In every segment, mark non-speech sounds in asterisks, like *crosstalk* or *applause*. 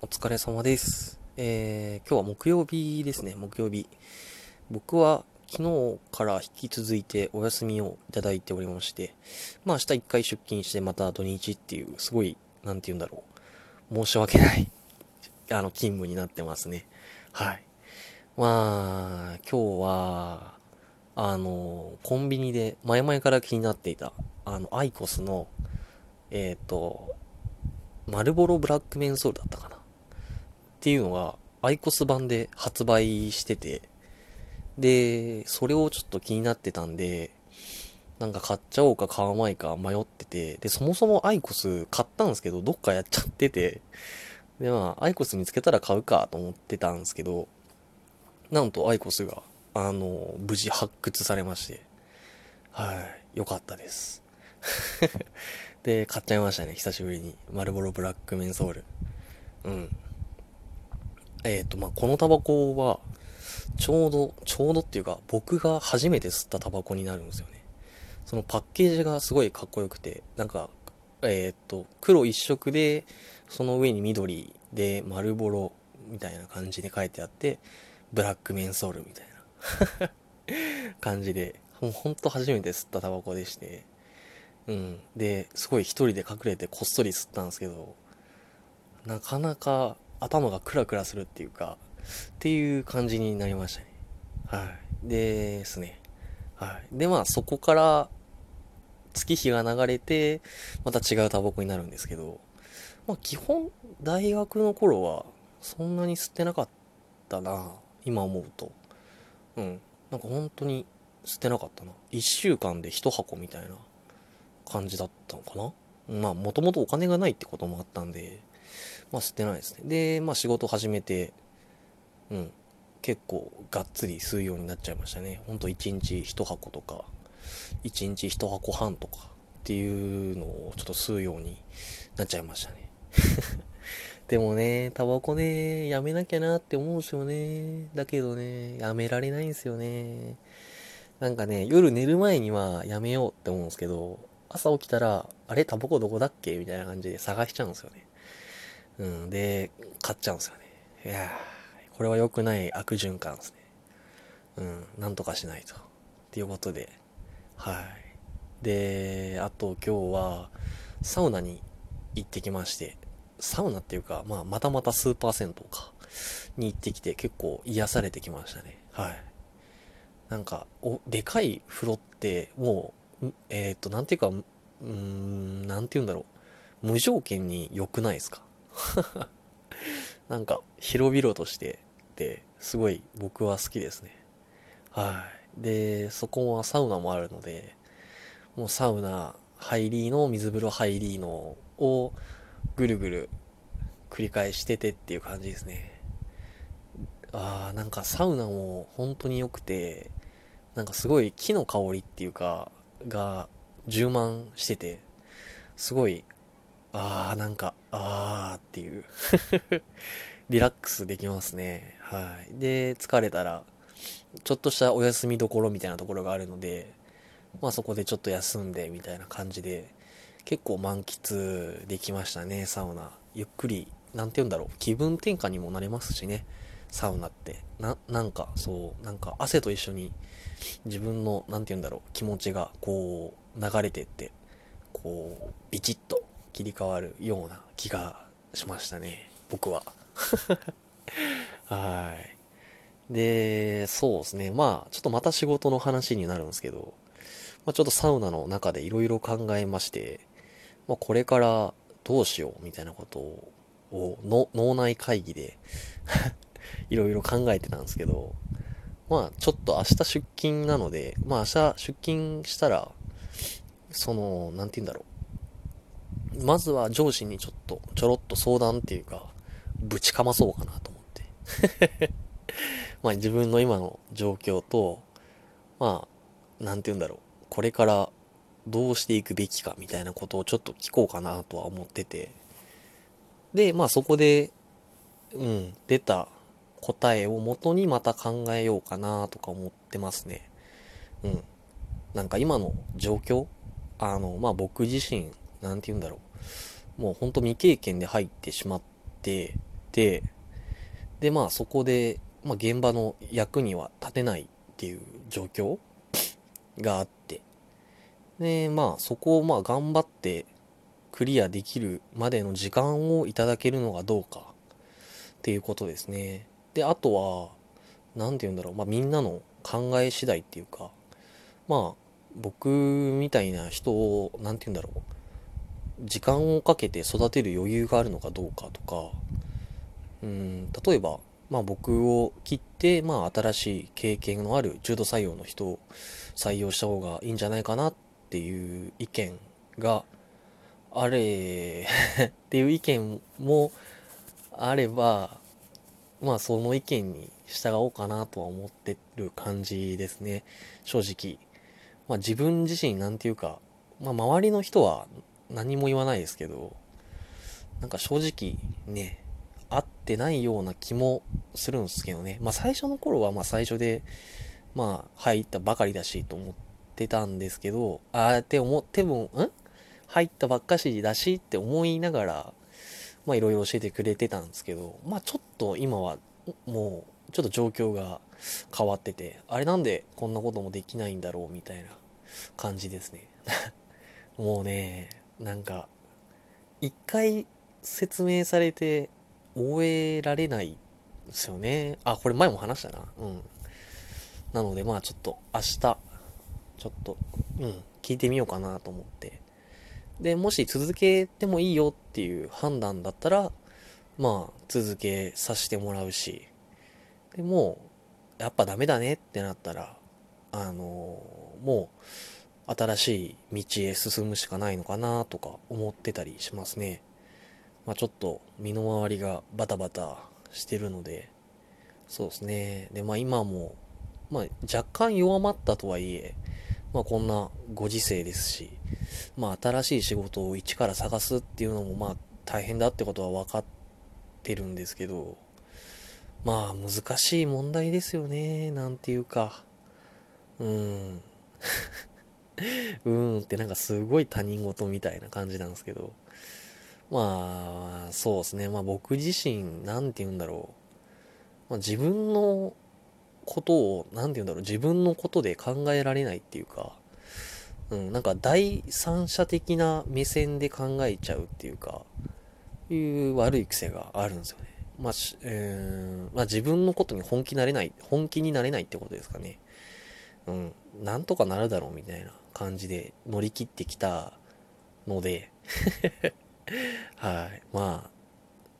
お疲れ様です。えー、今日は木曜日ですね、木曜日。僕は昨日から引き続いてお休みをいただいておりまして、まあ明日一回出勤してまた土日っていう、すごい、なんて言うんだろう。申し訳ない、*laughs* あの、勤務になってますね。はい。まあ、今日は、あの、コンビニで前々から気になっていた、あの、アイコスの、えっ、と、マルボロブラックメンソールだったかなっていうのが、アイコス版で発売してて、で、それをちょっと気になってたんで、なんか買っちゃおうか買わないか迷ってて、で、そもそもアイコス買ったんですけど、どっかやっちゃってて、で、まあ、アイコス見つけたら買うかと思ってたんですけど、なんとアイコスが、あの、無事発掘されまして、はい、よかったです。*laughs* で、買っちゃいましたね、久しぶりに。マルボロブラックメンソール。うん。えっ、と、まあ、このタバコは、ちょうど、ちょうどっていうか、僕が初めて吸ったタバコになるんですよね。そのパッケージがすごいかっこよくて、なんか、えっ、と、黒一色で、その上に緑で、マルボロみたいな感じで書いてあって、ブラックメンソールみたいな *laughs* 感じで、もうほんと初めて吸ったタバコでして、うん。で、すごい一人で隠れてこっそり吸ったんですけど、なかなか頭がクラクラするっていうか、っていう感じになりましたね。はい。ですね。はい。で、まあそこから月日が流れて、また違うタバコになるんですけど、まあ基本大学の頃はそんなに吸ってなかったな今思うと。うん。なんか本当に吸ってなかったな。一週間で一箱みたいな感じだったのかなまあ、もともとお金がないってこともあったんで、まあ、吸ってないですね。で、まあ、仕事始めて、うん、結構がっつり吸うようになっちゃいましたね。ほんと1日1箱とか、1日1箱半とかっていうのをちょっと吸うようになっちゃいましたね。*laughs* でもね、タバコね、やめなきゃなって思うんですよね。だけどね、やめられないんですよね。なんかね、夜寝る前にはやめようって思うんですけど、朝起きたら、あれタバコどこだっけみたいな感じで探しちゃうんですよね。うん、で、買っちゃうんですよね。いや、これは良くない悪循環ですね。うん、なんとかしないと。っていうことで、はい。で、あと今日は、サウナに行ってきまして、サウナっていうか、まあ、またまたスーパー銭湯か、に行ってきて結構癒されてきましたね。はい。なんか、お、でかい風呂って、もう、えっ、と、なんていうか、うん、なんて言うんだろう。無条件に良くないですか？*laughs* なんか、広々としてて、すごい僕は好きですね。はい。で、そこはサウナもあるので、もうサウナ入りの水風呂入りのをぐるぐる繰り返しててっていう感じですね。ああ、なんかサウナも本当に良くて、なんかすごい木の香りっていうか、が充満してて、すごい、ああ、なんか、ああっていう *laughs* リラックスできますね。はい。で、疲れたら、ちょっとしたお休みどころみたいなところがあるので、まあそこでちょっと休んでみたいな感じで、結構満喫できましたね、サウナ。ゆっくり、なんて言うんだろう、気分転換にもなれますしね、サウナって。な、なんか、そう、なんか汗と一緒に自分の、なんて言うんだろう、気持ちがこう、流れてって、こう、ビチッと切り替わるような気がしましたね、僕は。*laughs* はい。で、そうですね。まあ、ちょっとまた仕事の話になるんですけど、まあ、ちょっとサウナの中でいろいろ考えまして、まあ、これからどうしようみたいなことを、の脳内会議でいろいろ考えてたんですけど、まあ、ちょっと明日出勤なので、まあ明日出勤したら、その、なんて言うんだろう。まずは上司にちょっと、ちょろっと相談っていうか、ぶちかまそうかなと思って。*laughs* まあ自分の今の状況と、まあ、なんて言うんだろう。これからどうしていくべきかみたいなことをちょっと聞こうかなとは思ってて。で、まあそこで、うん、出た答えを元にまた考えようかなとか思ってますね。うん。なんか今の状況あの、まあ僕自身、なんて言うんだろう。もうほんと未経験で入ってしまって、って、で、まあそこで、まあ現場の役には立てないっていう状況があって、で、まあそこをまあ頑張ってクリアできるまでの時間をいただけるのがどうかっていうことですね。で、あとは、何て言うんだろう、まあみんなの考え次第っていうか、まあ僕みたいな人を、何て言うんだろう、時間をかけて育てる余裕があるのかどうかとか、うん、例えば、まあ僕を切って、まあ新しい経験のある重度採用の人を採用した方がいいんじゃないかなっていう意見があれ *laughs* っていう意見もあれば、まあその意見に従おうかなとは思ってる感じですね。正直。まあ自分自身なんていうか、まあ周りの人は何も言わないですけど、なんか正直ね、合ってないような気もするんですけどね。まあ最初の頃はまあ最初で、まあ入ったばかりだしと思ってたんですけど、ああって思っても、ん？入ったばっかしだしって思いながら、まあいろいろ教えてくれてたんですけど、まあちょっと今はもうちょっと状況が変わってて、あれなんでこんなこともできないんだろうみたいな感じですね。*laughs* もうね、なんか、一回説明されて終えられないですよね。あ、これ前も話したな。うん。なのでまあちょっと明日、ちょっと、うん、聞いてみようかなと思って。で、もし続けてもいいよっていう判断だったら、まあ、続けさせてもらうし、でも、やっぱダメだねってなったら、あのもう、新しい道へ進むしかないのかなとか思ってたりしますね。まあちょっと身の回りがバタバタしてるので、そうですね。で、まあ今も、まあ若干弱まったとはいえ、まあこんなご時世ですし、まあ新しい仕事を一から探すっていうのもまあ大変だってことは分かってるんですけど、まあ難しい問題ですよね、なんていうか。うーん。*laughs* うーんってなんかすごい他人事みたいな感じなんですけど。まあ、そうですね。まあ僕自身、なんて言うんだろう。まあ自分のことを、なんて言うんだろう。自分のことで考えられないっていうか、うん、なんか第三者的な目線で考えちゃうっていうか、いう悪い癖があるんですよね。まあ、えー、まあ自分のことに本気になれない、本気になれないってことですかね。うん、なんとかなるだろうみたいな感じで乗り切ってきたので *laughs* はい。まあ、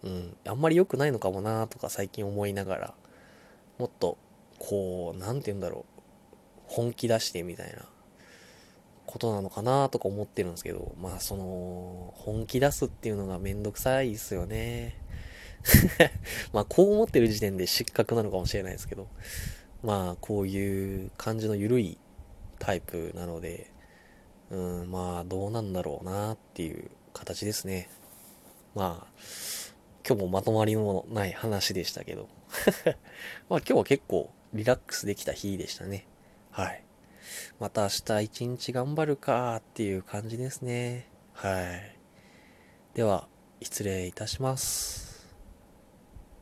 うん、あんまり良くないのかもなとか最近思いながら、もっと、こう、なんて言うんだろう、本気出してみたいなことなのかなとか思ってるんですけど、まあその、本気出すっていうのがめんどくさいですよね。*laughs* まあこう思ってる時点で失格なのかもしれないですけど、まあこういう感じの緩いタイプなので、うん、まあどうなんだろうなっていう形ですね。まあ、今日もまとまりのない話でしたけど。*laughs* まあ今日は結構リラックスできた日でしたね。はい。また明日一日頑張るかっていう感じですね。はい。では、失礼いたします。